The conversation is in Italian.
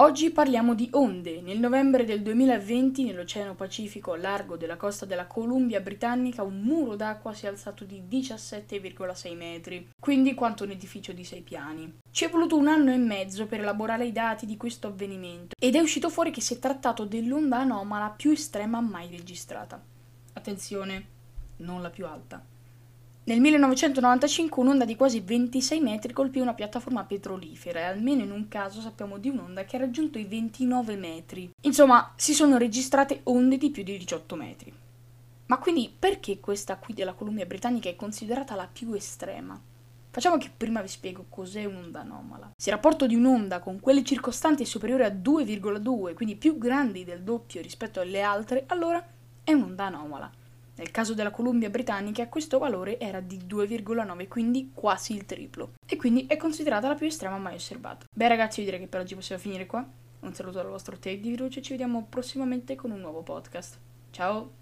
Oggi parliamo di onde. Nel novembre del 2020 nell'Oceano Pacifico a largo della costa della Columbia Britannica un muro d'acqua si è alzato di 17,6 metri, quindi quanto un edificio di 6 piani. Ci è voluto un anno e mezzo per elaborare i dati di questo avvenimento ed è uscito fuori che si è trattato dell'onda anomala più estrema mai registrata. Attenzione, non la più alta. Nel 1995 un'onda di quasi 26 metri colpì una piattaforma petrolifera e almeno in un caso sappiamo di un'onda che ha raggiunto i 29 metri. Insomma, si sono registrate onde di più di 18 metri. Ma quindi perché questa qui della Columbia Britannica è considerata la più estrema? Facciamo che prima vi spiego cos'è un'onda anomala. Se il rapporto di un'onda con quelle circostanti è superiore a 2,2, quindi più grandi del doppio rispetto alle altre, allora è un'onda anomala. Nel caso della Columbia Britannica questo valore era di 2,9, quindi quasi il triplo. E quindi è considerata la più estrema mai osservata. Beh ragazzi, io direi che per oggi possiamo finire qua. Un saluto dal vostro Teddy Viruccio e ci vediamo prossimamente con un nuovo podcast. Ciao!